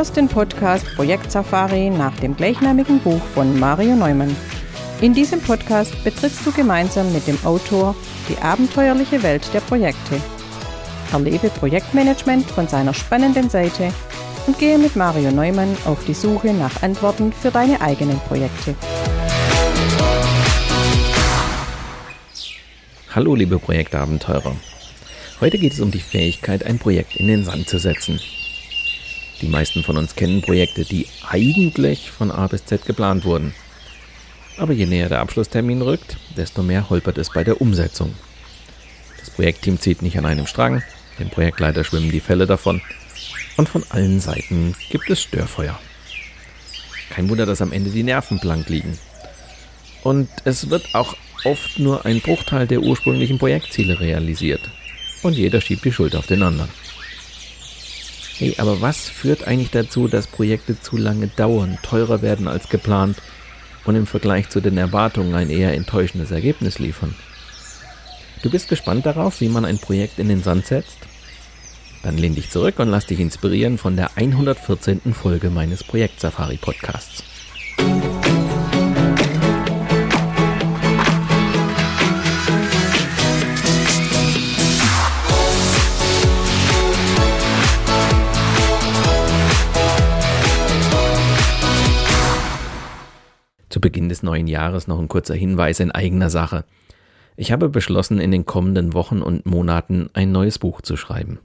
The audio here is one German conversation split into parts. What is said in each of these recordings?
hörst den Podcast Projekt Safari nach dem gleichnamigen Buch von Mario Neumann. In diesem Podcast betrittst du gemeinsam mit dem Autor die abenteuerliche Welt der Projekte. Erlebe Projektmanagement von seiner spannenden Seite und gehe mit Mario Neumann auf die Suche nach Antworten für deine eigenen Projekte. Hallo liebe Projektabenteurer. Heute geht es um die Fähigkeit, ein Projekt in den Sand zu setzen. Die meisten von uns kennen Projekte, die eigentlich von A bis Z geplant wurden. Aber je näher der Abschlusstermin rückt, desto mehr holpert es bei der Umsetzung. Das Projektteam zieht nicht an einem Strang, dem Projektleiter schwimmen die Fälle davon und von allen Seiten gibt es Störfeuer. Kein Wunder, dass am Ende die Nerven blank liegen. Und es wird auch oft nur ein Bruchteil der ursprünglichen Projektziele realisiert. Und jeder schiebt die Schuld auf den anderen. Hey, aber was führt eigentlich dazu, dass Projekte zu lange dauern, teurer werden als geplant und im Vergleich zu den Erwartungen ein eher enttäuschendes Ergebnis liefern? Du bist gespannt darauf, wie man ein Projekt in den Sand setzt? Dann lehn dich zurück und lass dich inspirieren von der 114. Folge meines Projekt Safari Podcasts. Zu Beginn des neuen Jahres noch ein kurzer Hinweis in eigener Sache. Ich habe beschlossen, in den kommenden Wochen und Monaten ein neues Buch zu schreiben.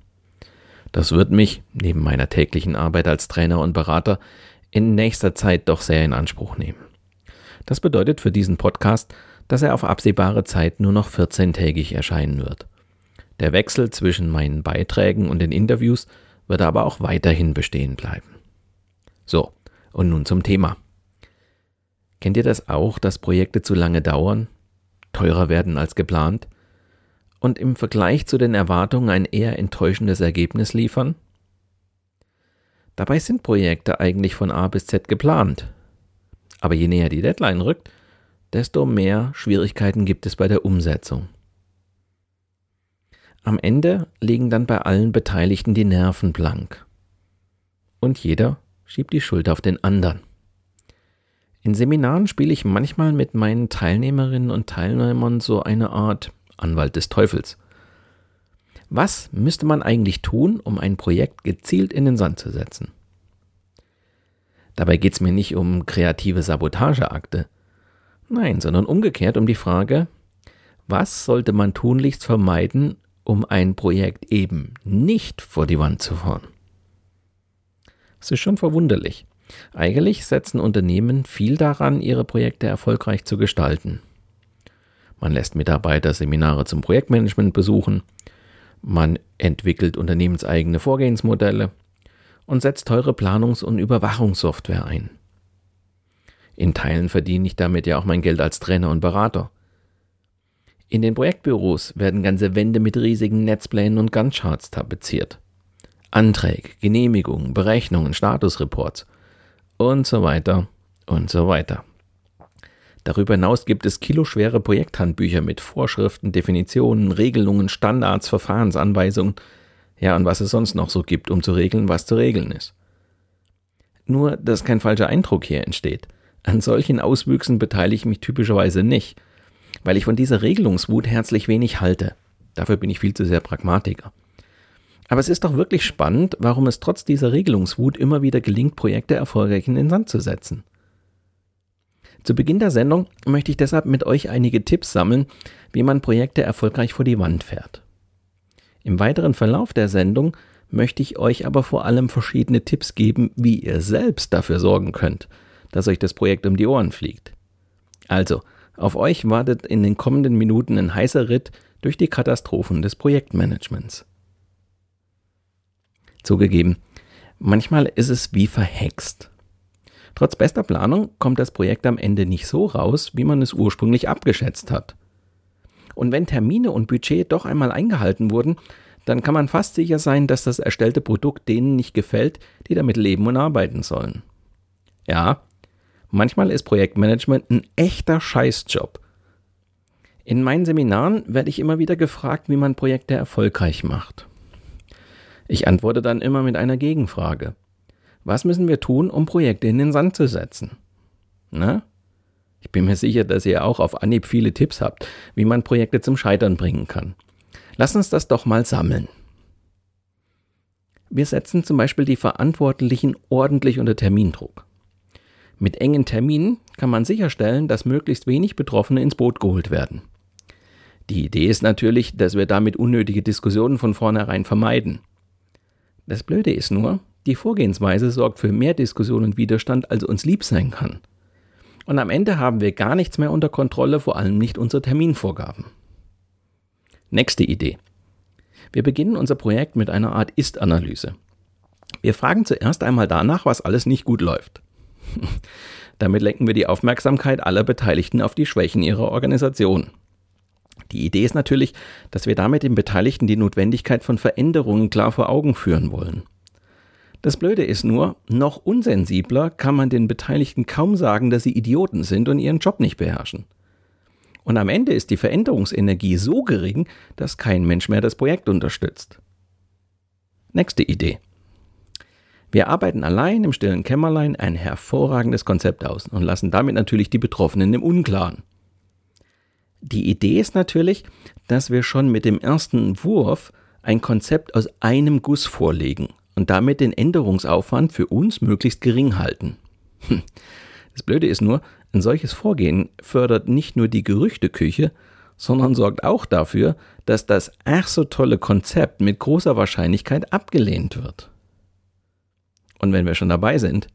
Das wird mich, neben meiner täglichen Arbeit als Trainer und Berater, in nächster Zeit doch sehr in Anspruch nehmen. Das bedeutet für diesen Podcast, dass er auf absehbare Zeit nur noch 14-tägig erscheinen wird. Der Wechsel zwischen meinen Beiträgen und den Interviews wird aber auch weiterhin bestehen bleiben. So, und nun zum Thema. Kennt ihr das auch, dass Projekte zu lange dauern, teurer werden als geplant und im Vergleich zu den Erwartungen ein eher enttäuschendes Ergebnis liefern? Dabei sind Projekte eigentlich von A bis Z geplant. Aber je näher die Deadline rückt, desto mehr Schwierigkeiten gibt es bei der Umsetzung. Am Ende liegen dann bei allen Beteiligten die Nerven blank. Und jeder schiebt die Schuld auf den anderen. In Seminaren spiele ich manchmal mit meinen Teilnehmerinnen und Teilnehmern so eine Art Anwalt des Teufels. Was müsste man eigentlich tun, um ein Projekt gezielt in den Sand zu setzen? Dabei geht es mir nicht um kreative Sabotageakte. Nein, sondern umgekehrt um die Frage, was sollte man tunlichst vermeiden, um ein Projekt eben nicht vor die Wand zu fahren? Es ist schon verwunderlich. Eigentlich setzen Unternehmen viel daran, ihre Projekte erfolgreich zu gestalten. Man lässt Mitarbeiter Seminare zum Projektmanagement besuchen, man entwickelt unternehmenseigene Vorgehensmodelle und setzt teure Planungs- und Überwachungssoftware ein. In Teilen verdiene ich damit ja auch mein Geld als Trainer und Berater. In den Projektbüros werden ganze Wände mit riesigen Netzplänen und Gantt-Charts tapeziert. Anträge, Genehmigungen, Berechnungen, Statusreports und so weiter und so weiter. Darüber hinaus gibt es kiloschwere Projekthandbücher mit Vorschriften, Definitionen, Regelungen, Standards, Verfahrensanweisungen, ja und was es sonst noch so gibt, um zu regeln, was zu regeln ist. Nur, dass kein falscher Eindruck hier entsteht. An solchen Auswüchsen beteilige ich mich typischerweise nicht, weil ich von dieser Regelungswut herzlich wenig halte. Dafür bin ich viel zu sehr Pragmatiker. Aber es ist doch wirklich spannend, warum es trotz dieser Regelungswut immer wieder gelingt, Projekte erfolgreich in den Sand zu setzen. Zu Beginn der Sendung möchte ich deshalb mit euch einige Tipps sammeln, wie man Projekte erfolgreich vor die Wand fährt. Im weiteren Verlauf der Sendung möchte ich euch aber vor allem verschiedene Tipps geben, wie ihr selbst dafür sorgen könnt, dass euch das Projekt um die Ohren fliegt. Also, auf euch wartet in den kommenden Minuten ein heißer Ritt durch die Katastrophen des Projektmanagements. Zugegeben, manchmal ist es wie verhext. Trotz bester Planung kommt das Projekt am Ende nicht so raus, wie man es ursprünglich abgeschätzt hat. Und wenn Termine und Budget doch einmal eingehalten wurden, dann kann man fast sicher sein, dass das erstellte Produkt denen nicht gefällt, die damit leben und arbeiten sollen. Ja, manchmal ist Projektmanagement ein echter Scheißjob. In meinen Seminaren werde ich immer wieder gefragt, wie man Projekte erfolgreich macht. Ich antworte dann immer mit einer Gegenfrage. Was müssen wir tun, um Projekte in den Sand zu setzen? Na? Ich bin mir sicher, dass ihr auch auf Anhieb viele Tipps habt, wie man Projekte zum Scheitern bringen kann. Lass uns das doch mal sammeln. Wir setzen zum Beispiel die Verantwortlichen ordentlich unter Termindruck. Mit engen Terminen kann man sicherstellen, dass möglichst wenig Betroffene ins Boot geholt werden. Die Idee ist natürlich, dass wir damit unnötige Diskussionen von vornherein vermeiden. Das Blöde ist nur, die Vorgehensweise sorgt für mehr Diskussion und Widerstand, als uns lieb sein kann. Und am Ende haben wir gar nichts mehr unter Kontrolle, vor allem nicht unsere Terminvorgaben. Nächste Idee. Wir beginnen unser Projekt mit einer Art Ist-Analyse. Wir fragen zuerst einmal danach, was alles nicht gut läuft. Damit lenken wir die Aufmerksamkeit aller Beteiligten auf die Schwächen ihrer Organisation. Die Idee ist natürlich, dass wir damit den Beteiligten die Notwendigkeit von Veränderungen klar vor Augen führen wollen. Das Blöde ist nur, noch unsensibler kann man den Beteiligten kaum sagen, dass sie Idioten sind und ihren Job nicht beherrschen. Und am Ende ist die Veränderungsenergie so gering, dass kein Mensch mehr das Projekt unterstützt. Nächste Idee. Wir arbeiten allein im stillen Kämmerlein ein hervorragendes Konzept aus und lassen damit natürlich die Betroffenen im Unklaren. Die Idee ist natürlich, dass wir schon mit dem ersten Wurf ein Konzept aus einem Guss vorlegen und damit den Änderungsaufwand für uns möglichst gering halten. Hm. Das Blöde ist nur, ein solches Vorgehen fördert nicht nur die Gerüchteküche, sondern sorgt auch dafür, dass das ach so tolle Konzept mit großer Wahrscheinlichkeit abgelehnt wird. Und wenn wir schon dabei sind,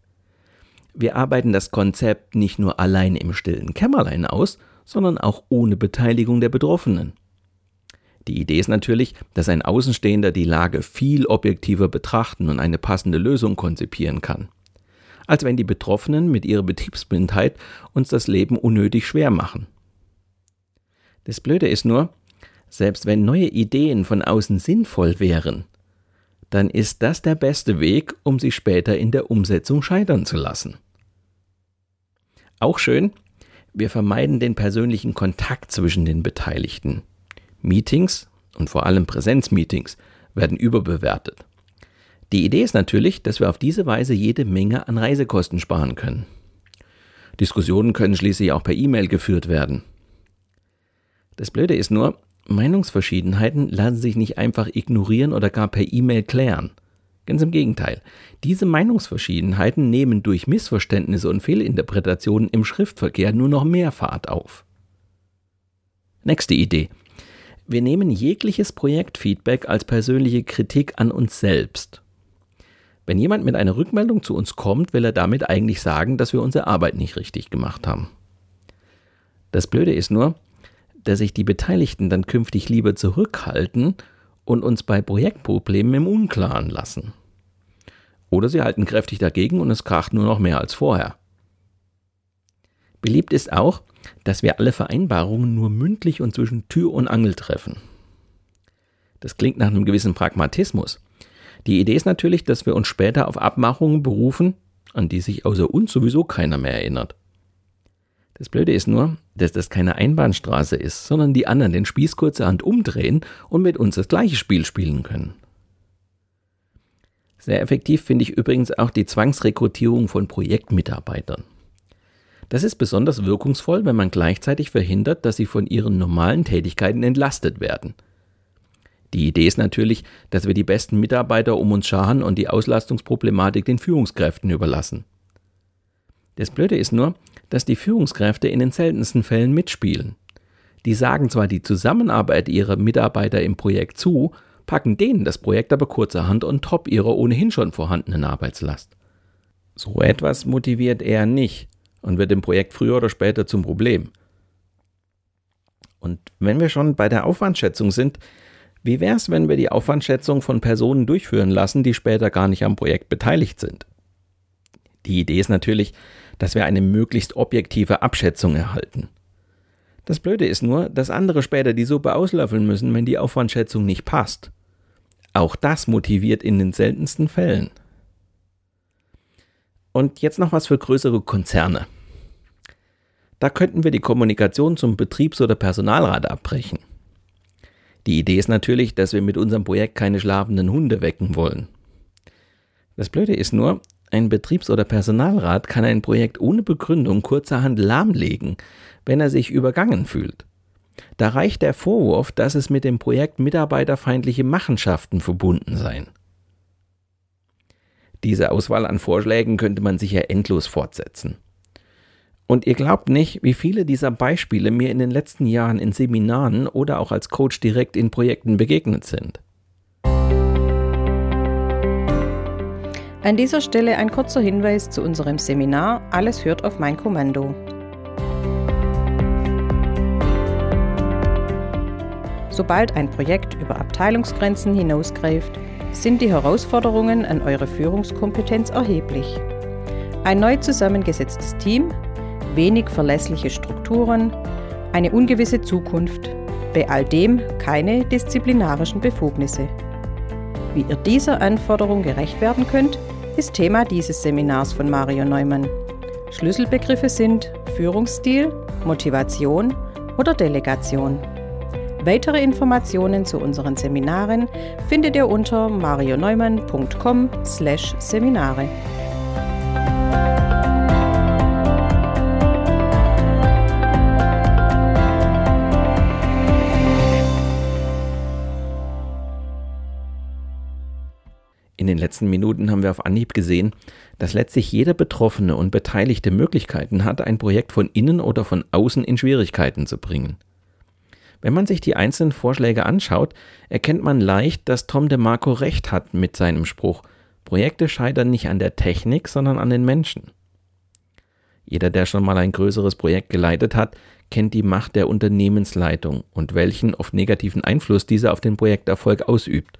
wir arbeiten das Konzept nicht nur allein im stillen Kämmerlein aus, sondern auch ohne Beteiligung der Betroffenen. Die Idee ist natürlich, dass ein Außenstehender die Lage viel objektiver betrachten und eine passende Lösung konzipieren kann. Als wenn die Betroffenen mit ihrer Betriebsblindheit uns das Leben unnötig schwer machen. Das Blöde ist nur, selbst wenn neue Ideen von außen sinnvoll wären, dann ist das der beste Weg, um sie später in der Umsetzung scheitern zu lassen. Auch schön, wir vermeiden den persönlichen Kontakt zwischen den Beteiligten. Meetings und vor allem Präsenzmeetings werden überbewertet. Die Idee ist natürlich, dass wir auf diese Weise jede Menge an Reisekosten sparen können. Diskussionen können schließlich auch per E-Mail geführt werden. Das Blöde ist nur, Meinungsverschiedenheiten lassen sich nicht einfach ignorieren oder gar per E-Mail klären. Ganz im Gegenteil. Diese Meinungsverschiedenheiten nehmen durch Missverständnisse und Fehlinterpretationen im Schriftverkehr nur noch mehr Fahrt auf. Nächste Idee. Wir nehmen jegliches Projektfeedback als persönliche Kritik an uns selbst. Wenn jemand mit einer Rückmeldung zu uns kommt, will er damit eigentlich sagen, dass wir unsere Arbeit nicht richtig gemacht haben. Das Blöde ist nur, dass sich die Beteiligten dann künftig lieber zurückhalten und uns bei Projektproblemen im Unklaren lassen. Oder sie halten kräftig dagegen und es kracht nur noch mehr als vorher. Beliebt ist auch, dass wir alle Vereinbarungen nur mündlich und zwischen Tür und Angel treffen. Das klingt nach einem gewissen Pragmatismus. Die Idee ist natürlich, dass wir uns später auf Abmachungen berufen, an die sich außer uns sowieso keiner mehr erinnert. Das Blöde ist nur, dass das keine Einbahnstraße ist, sondern die anderen den Spieß kurzerhand umdrehen und mit uns das gleiche Spiel spielen können. Sehr effektiv finde ich übrigens auch die Zwangsrekrutierung von Projektmitarbeitern. Das ist besonders wirkungsvoll, wenn man gleichzeitig verhindert, dass sie von ihren normalen Tätigkeiten entlastet werden. Die Idee ist natürlich, dass wir die besten Mitarbeiter um uns scharen und die Auslastungsproblematik den Führungskräften überlassen. Das Blöde ist nur, dass die Führungskräfte in den seltensten Fällen mitspielen. Die sagen zwar die Zusammenarbeit ihrer Mitarbeiter im Projekt zu, packen denen das Projekt aber kurzerhand on top ihrer ohnehin schon vorhandenen Arbeitslast. So etwas motiviert er nicht, und wird im Projekt früher oder später zum Problem. Und wenn wir schon bei der Aufwandschätzung sind, wie wäre es, wenn wir die Aufwandschätzung von Personen durchführen lassen, die später gar nicht am Projekt beteiligt sind? Die Idee ist natürlich, dass wir eine möglichst objektive Abschätzung erhalten. Das Blöde ist nur, dass andere später die Suppe auslöffeln müssen, wenn die Aufwandschätzung nicht passt. Auch das motiviert in den seltensten Fällen. Und jetzt noch was für größere Konzerne. Da könnten wir die Kommunikation zum Betriebs- oder Personalrat abbrechen. Die Idee ist natürlich, dass wir mit unserem Projekt keine schlafenden Hunde wecken wollen. Das Blöde ist nur, Ein Betriebs- oder Personalrat kann ein Projekt ohne Begründung kurzerhand lahmlegen, wenn er sich übergangen fühlt. Da reicht der Vorwurf, dass es mit dem Projekt mitarbeiterfeindliche Machenschaften verbunden seien. Diese Auswahl an Vorschlägen könnte man sicher endlos fortsetzen. Und ihr glaubt nicht, wie viele dieser Beispiele mir in den letzten Jahren in Seminaren oder auch als Coach direkt in Projekten begegnet sind. An dieser Stelle ein kurzer Hinweis zu unserem Seminar Alles hört auf mein Kommando. Sobald ein Projekt über Abteilungsgrenzen hinausgreift, sind die Herausforderungen an eure Führungskompetenz erheblich. Ein neu zusammengesetztes Team, wenig verlässliche Strukturen, eine ungewisse Zukunft, bei all dem keine disziplinarischen Befugnisse. Wie ihr dieser Anforderung gerecht werden könnt, ist Thema dieses Seminars von Mario Neumann. Schlüsselbegriffe sind Führungsstil, Motivation oder Delegation. Weitere Informationen zu unseren Seminaren findet ihr unter marioneumann.com/seminare. In den letzten Minuten haben wir auf Anhieb gesehen, dass letztlich jeder Betroffene und Beteiligte Möglichkeiten hat, ein Projekt von innen oder von außen in Schwierigkeiten zu bringen. Wenn man sich die einzelnen Vorschläge anschaut, erkennt man leicht, dass Tom DeMarco recht hat mit seinem Spruch, Projekte scheitern nicht an der Technik, sondern an den Menschen. Jeder, der schon mal ein größeres Projekt geleitet hat, kennt die Macht der Unternehmensleitung und welchen oft negativen Einfluss diese auf den Projekterfolg ausübt.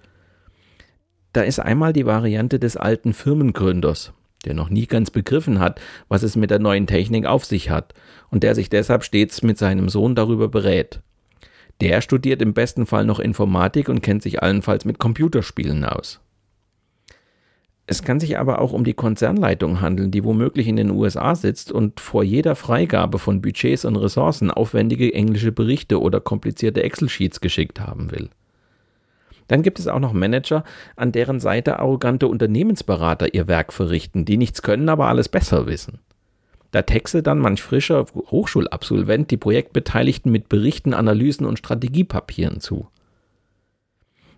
Da ist einmal die Variante des alten Firmengründers, der noch nie ganz begriffen hat, was es mit der neuen Technik auf sich hat und der sich deshalb stets mit seinem Sohn darüber berät. Der studiert im besten Fall noch Informatik und kennt sich allenfalls mit Computerspielen aus. Es kann sich aber auch um die Konzernleitung handeln, die womöglich in den USA sitzt und vor jeder Freigabe von Budgets und Ressourcen aufwendige englische Berichte oder komplizierte Excel-Sheets geschickt haben will. Dann gibt es auch noch Manager, an deren Seite arrogante Unternehmensberater ihr Werk verrichten, die nichts können, aber alles besser wissen. Da texte dann manch frischer Hochschulabsolvent die Projektbeteiligten mit Berichten, Analysen und Strategiepapieren zu.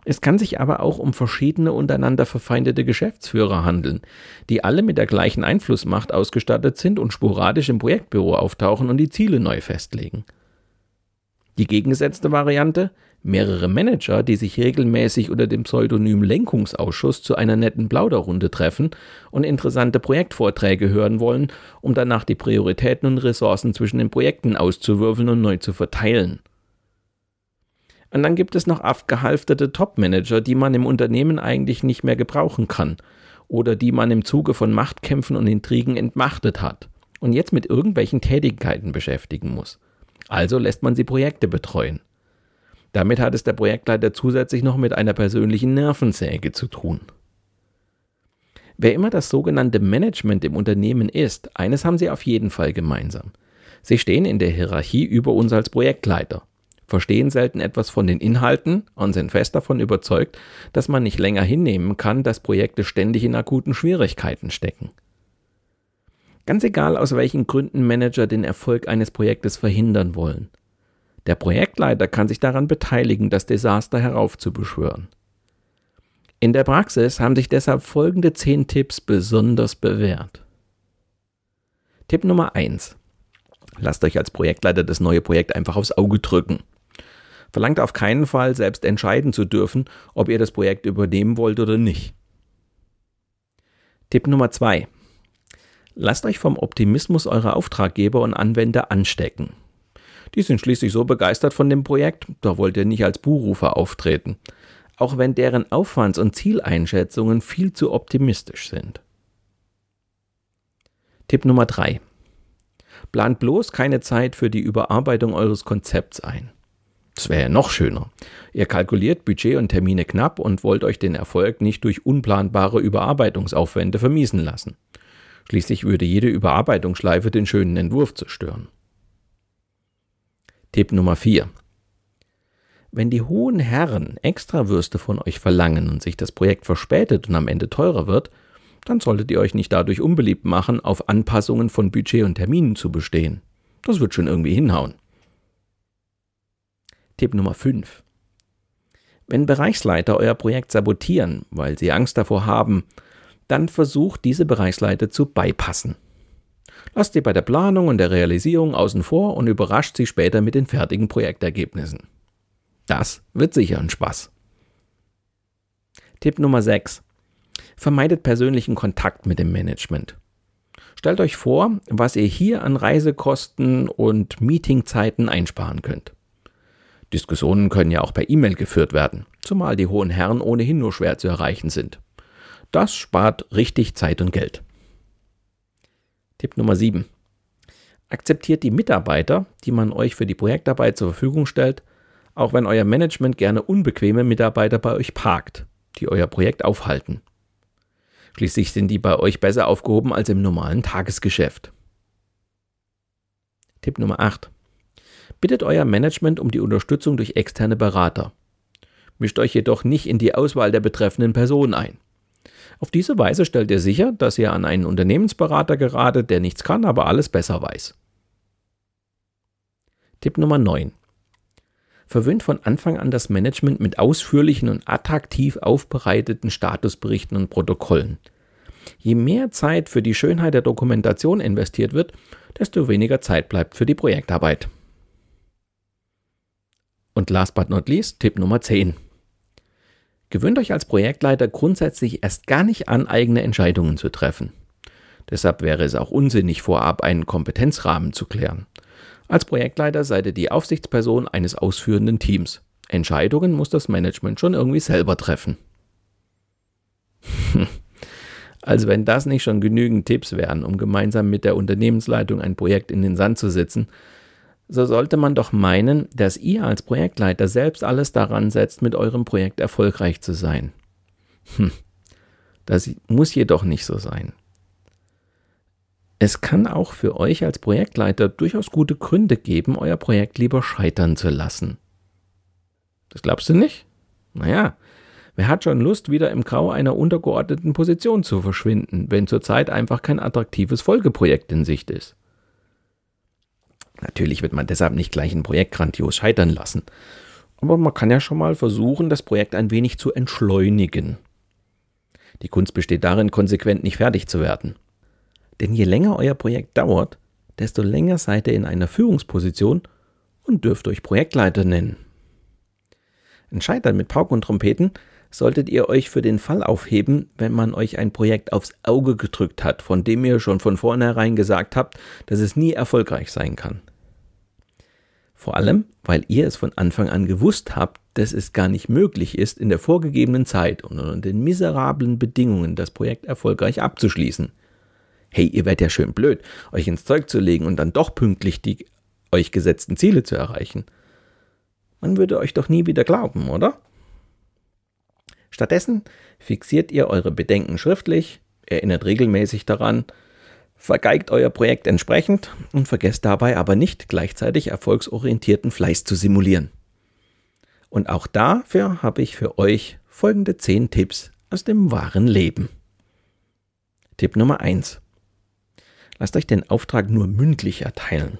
Es kann sich aber auch um verschiedene untereinander verfeindete Geschäftsführer handeln, die alle mit der gleichen Einflussmacht ausgestattet sind und sporadisch im Projektbüro auftauchen und die Ziele neu festlegen. Die gegengesetzte Variante, mehrere Manager, die sich regelmäßig unter dem Pseudonym Lenkungsausschuss zu einer netten Plauderrunde treffen und interessante Projektvorträge hören wollen, um danach die Prioritäten und Ressourcen zwischen den Projekten auszuwürfeln und neu zu verteilen. Und dann gibt es noch abgehalfterte Topmanager, die man im Unternehmen eigentlich nicht mehr gebrauchen kann oder die man im Zuge von Machtkämpfen und Intrigen entmachtet hat und jetzt mit irgendwelchen Tätigkeiten beschäftigen muss. Also lässt man sie Projekte betreuen. Damit hat es der Projektleiter zusätzlich noch mit einer persönlichen Nervensäge zu tun. Wer immer das sogenannte Management im Unternehmen ist, eines haben sie auf jeden Fall gemeinsam. Sie stehen in der Hierarchie über uns als Projektleiter, verstehen selten etwas von den Inhalten und sind fest davon überzeugt, dass man nicht länger hinnehmen kann, dass Projekte ständig in akuten Schwierigkeiten stecken. Ganz egal, aus welchen Gründen Manager den Erfolg eines Projektes verhindern wollen. Der Projektleiter kann sich daran beteiligen, das Desaster heraufzubeschwören. In der Praxis haben sich deshalb folgende zehn Tipps besonders bewährt. Tipp Nummer eins: Lasst euch als Projektleiter das neue Projekt einfach aufs Auge drücken. Verlangt auf keinen Fall, selbst entscheiden zu dürfen, ob ihr das Projekt übernehmen wollt oder nicht. Tipp Nummer zwei: Lasst euch vom Optimismus eurer Auftraggeber und Anwender anstecken. Die sind schließlich so begeistert von dem Projekt, da wollt ihr nicht als Buhrufer auftreten, auch wenn deren Aufwands- und Zieleinschätzungen viel zu optimistisch sind. Tipp Nummer 3. Plant bloß keine Zeit für die Überarbeitung eures Konzepts ein. Das wäre noch schöner. Ihr kalkuliert Budget und Termine knapp und wollt euch den Erfolg nicht durch unplanbare Überarbeitungsaufwände vermiesen lassen. Schließlich würde jede Überarbeitungsschleife den schönen Entwurf zerstören. Tipp Nummer 4. Wenn die hohen Herren Extrawürste von euch verlangen und sich das Projekt verspätet und am Ende teurer wird, dann solltet ihr euch nicht dadurch unbeliebt machen, auf Anpassungen von Budget und Terminen zu bestehen. Das wird schon irgendwie hinhauen. Tipp Nummer 5. Wenn Bereichsleiter euer Projekt sabotieren, weil sie Angst davor haben, dann versucht diese Bereichsleiter zu bypassen. Lasst sie bei der Planung und der Realisierung außen vor und überrascht sie später mit den fertigen Projektergebnissen. Das wird sicher ein Spaß. Tipp Nummer 6. Vermeidet persönlichen Kontakt mit dem Management. Stellt euch vor, was ihr hier an Reisekosten und Meetingzeiten einsparen könnt. Diskussionen können ja auch per E-Mail geführt werden, zumal die hohen Herren ohnehin nur schwer zu erreichen sind. Das spart richtig Zeit und Geld. Tipp Nummer 7. Akzeptiert die Mitarbeiter, die man euch für die Projektarbeit zur Verfügung stellt, auch wenn euer Management gerne unbequeme Mitarbeiter bei euch parkt, die euer Projekt aufhalten. Schließlich sind die bei euch besser aufgehoben als im normalen Tagesgeschäft. Tipp Nummer 8. Bittet euer Management um die Unterstützung durch externe Berater. Mischt euch jedoch nicht in die Auswahl der betreffenden Person ein. Auf diese Weise stellt ihr sicher, dass ihr an einen Unternehmensberater geratet, der nichts kann, aber alles besser weiß. Tipp Nummer 9. Verwöhnt von Anfang an das Management mit ausführlichen und attraktiv aufbereiteten Statusberichten und Protokollen. Je mehr Zeit für die Schönheit der Dokumentation investiert wird, desto weniger Zeit bleibt für die Projektarbeit. Und last but not least, Tipp Nummer 10. Gewöhnt euch als Projektleiter grundsätzlich erst gar nicht an, eigene Entscheidungen zu treffen. Deshalb wäre es auch unsinnig, vorab einen Kompetenzrahmen zu klären. Als Projektleiter seid ihr die Aufsichtsperson eines ausführenden Teams. Entscheidungen muss das Management schon irgendwie selber treffen. also wenn das nicht schon genügend Tipps wären, um gemeinsam mit der Unternehmensleitung ein Projekt in den Sand zu setzen, so sollte man doch meinen, dass ihr als Projektleiter selbst alles daran setzt, mit eurem Projekt erfolgreich zu sein. Hm. Das muss jedoch nicht so sein. Es kann auch für euch als Projektleiter durchaus gute Gründe geben, euer Projekt lieber scheitern zu lassen. Das glaubst du nicht? Naja, wer hat schon Lust, wieder im Grau einer untergeordneten Position zu verschwinden, wenn zurzeit einfach kein attraktives Folgeprojekt in Sicht ist? Natürlich wird man deshalb nicht gleich ein Projekt grandios scheitern lassen. Aber man kann ja schon mal versuchen, das Projekt ein wenig zu entschleunigen. Die Kunst besteht darin, konsequent nicht fertig zu werden. Denn je länger euer Projekt dauert, desto länger seid ihr in einer Führungsposition und dürft euch Projektleiter nennen. Ein Scheitern mit Pauken und Trompeten solltet ihr euch für den Fall aufheben, wenn man euch ein Projekt aufs Auge gedrückt hat, von dem ihr schon von vornherein gesagt habt, dass es nie erfolgreich sein kann. Vor allem, weil ihr es von Anfang an gewusst habt, dass es gar nicht möglich ist, in der vorgegebenen Zeit und unter den miserablen Bedingungen das Projekt erfolgreich abzuschließen. Hey, ihr werdet ja schön blöd, euch ins Zeug zu legen und dann doch pünktlich die euch gesetzten Ziele zu erreichen. Man würde euch doch nie wieder glauben, oder? Stattdessen fixiert ihr eure Bedenken schriftlich, erinnert regelmäßig daran, vergeigt euer Projekt entsprechend und vergesst dabei aber nicht gleichzeitig erfolgsorientierten Fleiß zu simulieren. Und auch dafür habe ich für euch folgende 10 Tipps aus dem wahren Leben. Tipp Nummer 1. Lasst euch den Auftrag nur mündlich erteilen.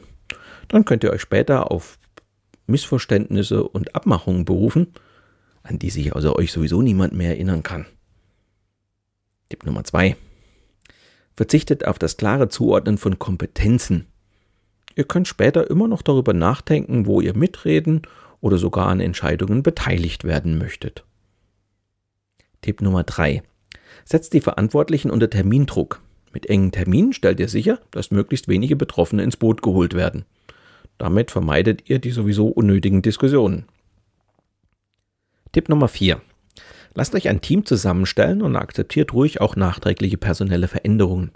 Dann könnt ihr euch später auf Missverständnisse und Abmachungen berufen, an die sich außer euch sowieso niemand mehr erinnern kann. Tipp Nummer 2 verzichtet auf das klare Zuordnen von Kompetenzen. Ihr könnt später immer noch darüber nachdenken, wo ihr mitreden oder sogar an Entscheidungen beteiligt werden möchtet. Tipp Nummer 3. Setzt die Verantwortlichen unter Termindruck. Mit engen Terminen stellt ihr sicher, dass möglichst wenige Betroffene ins Boot geholt werden. Damit vermeidet ihr die sowieso unnötigen Diskussionen. Tipp Nummer 4. Lasst euch ein Team zusammenstellen und akzeptiert ruhig auch nachträgliche personelle Veränderungen.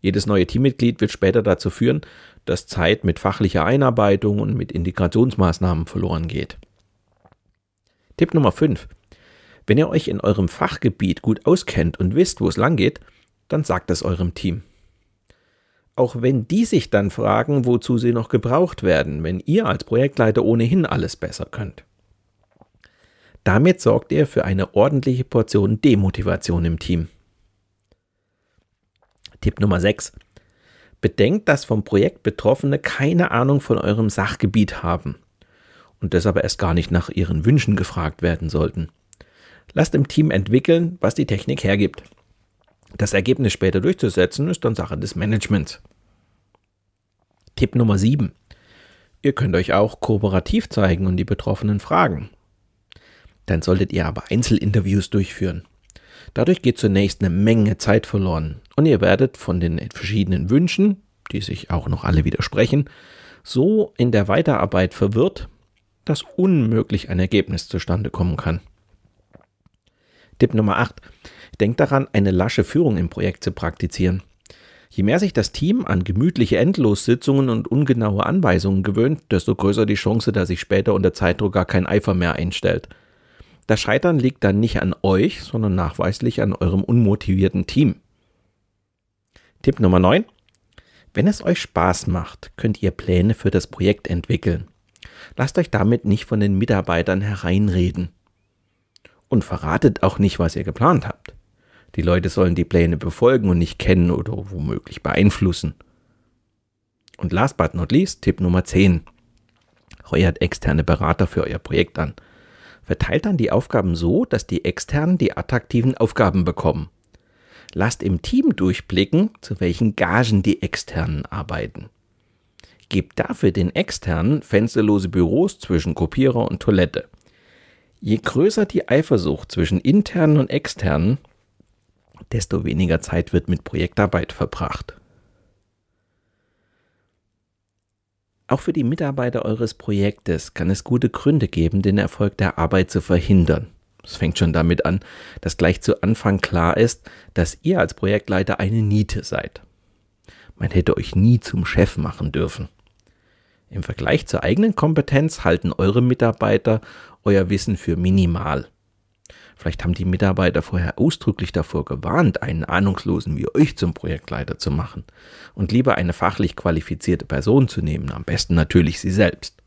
Jedes neue Teammitglied wird später dazu führen, dass Zeit mit fachlicher Einarbeitung und mit Integrationsmaßnahmen verloren geht. Tipp Nummer 5. Wenn ihr euch in eurem Fachgebiet gut auskennt und wisst, wo es lang geht, dann sagt es eurem Team. Auch wenn die sich dann fragen, wozu sie noch gebraucht werden, wenn ihr als Projektleiter ohnehin alles besser könnt. Damit sorgt er für eine ordentliche Portion Demotivation im Team. Tipp Nummer 6. Bedenkt, dass vom Projekt Betroffene keine Ahnung von eurem Sachgebiet haben und deshalb erst gar nicht nach ihren Wünschen gefragt werden sollten. Lasst im Team entwickeln, was die Technik hergibt. Das Ergebnis später durchzusetzen ist dann Sache des Managements. Tipp Nummer 7. Ihr könnt euch auch kooperativ zeigen und die Betroffenen fragen. Dann solltet ihr aber Einzelinterviews durchführen. Dadurch geht zunächst eine Menge Zeit verloren und ihr werdet von den verschiedenen Wünschen, die sich auch noch alle widersprechen, so in der Weiterarbeit verwirrt, dass unmöglich ein Ergebnis zustande kommen kann. Tipp Nummer 8. Denkt daran, eine lasche Führung im Projekt zu praktizieren. Je mehr sich das Team an gemütliche Endlossitzungen und ungenaue Anweisungen gewöhnt, desto größer die Chance, dass sich später unter Zeitdruck gar kein Eifer mehr einstellt. Das Scheitern liegt dann nicht an euch, sondern nachweislich an eurem unmotivierten Team. Tipp Nummer 9. Wenn es euch Spaß macht, könnt ihr Pläne für das Projekt entwickeln. Lasst euch damit nicht von den Mitarbeitern hereinreden. Und verratet auch nicht, was ihr geplant habt. Die Leute sollen die Pläne befolgen und nicht kennen oder womöglich beeinflussen. Und last but not least, Tipp Nummer 10. Heuert externe Berater für euer Projekt an. Verteilt dann die Aufgaben so, dass die Externen die attraktiven Aufgaben bekommen. Lasst im Team durchblicken, zu welchen Gagen die Externen arbeiten. Gebt dafür den Externen fensterlose Büros zwischen Kopierer und Toilette. Je größer die Eifersucht zwischen internen und externen, desto weniger Zeit wird mit Projektarbeit verbracht. Auch für die Mitarbeiter eures Projektes kann es gute Gründe geben, den Erfolg der Arbeit zu verhindern. Es fängt schon damit an, dass gleich zu Anfang klar ist, dass ihr als Projektleiter eine Niete seid. Man hätte euch nie zum Chef machen dürfen. Im Vergleich zur eigenen Kompetenz halten eure Mitarbeiter euer Wissen für minimal. Vielleicht haben die Mitarbeiter vorher ausdrücklich davor gewarnt, einen Ahnungslosen wie euch zum Projektleiter zu machen und lieber eine fachlich qualifizierte Person zu nehmen, am besten natürlich sie selbst.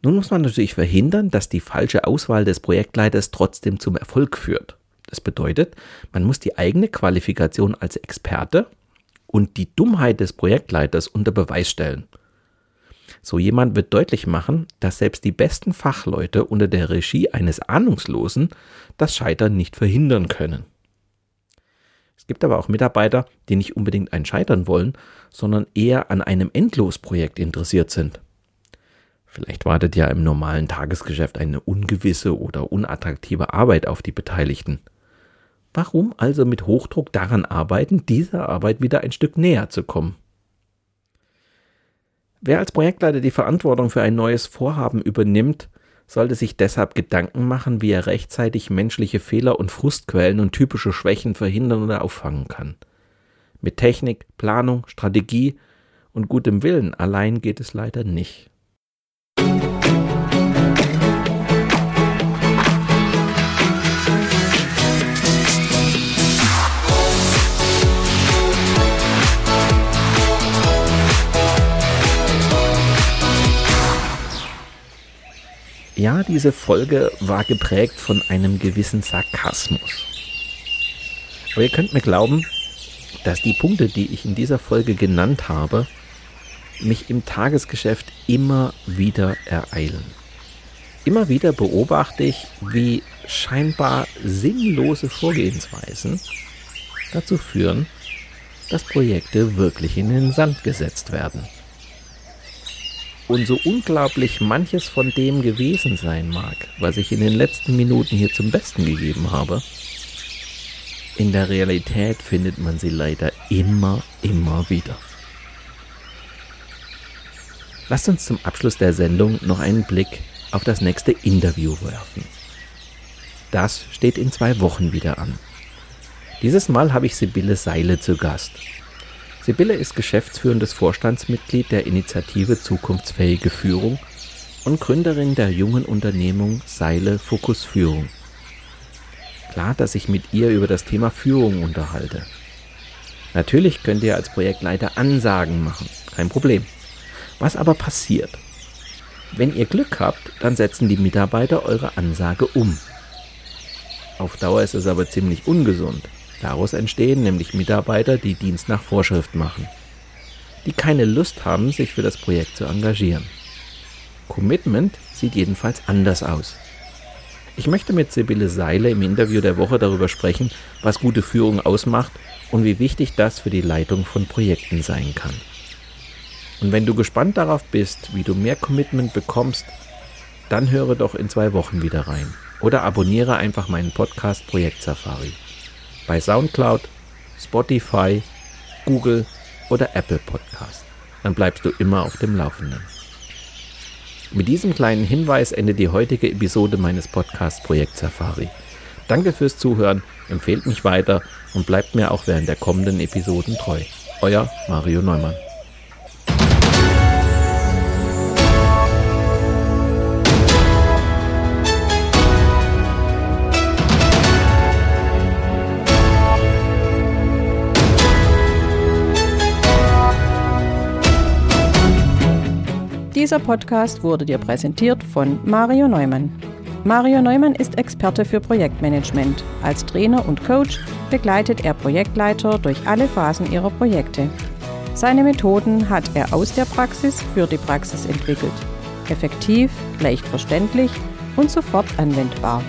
Nun muss man natürlich verhindern, dass die falsche Auswahl des Projektleiters trotzdem zum Erfolg führt. Das bedeutet, man muss die eigene Qualifikation als Experte und die Dummheit des Projektleiters unter Beweis stellen. So jemand wird deutlich machen, dass selbst die besten Fachleute unter der Regie eines Ahnungslosen das Scheitern nicht verhindern können. Es gibt aber auch Mitarbeiter, die nicht unbedingt ein Scheitern wollen, sondern eher an einem Endlosprojekt interessiert sind. Vielleicht wartet ja im normalen Tagesgeschäft eine ungewisse oder unattraktive Arbeit auf die Beteiligten. Warum also mit Hochdruck daran arbeiten, dieser Arbeit wieder ein Stück näher zu kommen? Wer als Projektleiter die Verantwortung für ein neues Vorhaben übernimmt, sollte sich deshalb Gedanken machen, wie er rechtzeitig menschliche Fehler und Frustquellen und typische Schwächen verhindern oder auffangen kann. Mit Technik, Planung, Strategie und gutem Willen allein geht es leider nicht. Ja, diese Folge war geprägt von einem gewissen Sarkasmus. Aber ihr könnt mir glauben, dass die Punkte, die ich in dieser Folge genannt habe, mich im Tagesgeschäft immer wieder ereilen. Immer wieder beobachte ich, wie scheinbar sinnlose Vorgehensweisen dazu führen, dass Projekte wirklich in den Sand gesetzt werden. Und so unglaublich manches von dem gewesen sein mag, was ich in den letzten Minuten hier zum Besten gegeben habe, in der Realität findet man sie leider immer, immer wieder. Lasst uns zum Abschluss der Sendung noch einen Blick auf das nächste Interview werfen. Das steht in zwei Wochen wieder an. Dieses Mal habe ich Sibylle Seile zu Gast. Sibylle ist geschäftsführendes Vorstandsmitglied der Initiative Zukunftsfähige Führung und Gründerin der jungen Unternehmung Seile Fokus Führung. Klar, dass ich mit ihr über das Thema Führung unterhalte. Natürlich könnt ihr als Projektleiter Ansagen machen, kein Problem. Was aber passiert? Wenn ihr Glück habt, dann setzen die Mitarbeiter eure Ansage um. Auf Dauer ist es aber ziemlich ungesund, Daraus entstehen nämlich Mitarbeiter, die Dienst nach Vorschrift machen, die keine Lust haben, sich für das Projekt zu engagieren. Commitment sieht jedenfalls anders aus. Ich möchte mit Sibylle Seile im Interview der Woche darüber sprechen, was gute Führung ausmacht und wie wichtig das für die Leitung von Projekten sein kann. Und wenn du gespannt darauf bist, wie du mehr Commitment bekommst, dann höre doch in zwei Wochen wieder rein. Oder abonniere einfach meinen Podcast Projekt Safari. Bei SoundCloud, Spotify, Google oder Apple Podcast. Dann bleibst du immer auf dem Laufenden. Mit diesem kleinen Hinweis endet die heutige Episode meines Podcasts Projekt Safari. Danke fürs Zuhören, empfehlt mich weiter und bleibt mir auch während der kommenden Episoden treu. Euer Mario Neumann. Dieser Podcast wurde dir präsentiert von Mario Neumann. Mario Neumann ist Experte für Projektmanagement. Als Trainer und Coach begleitet er Projektleiter durch alle Phasen ihrer Projekte. Seine Methoden hat er aus der Praxis für die Praxis entwickelt. Effektiv, leicht verständlich und sofort anwendbar.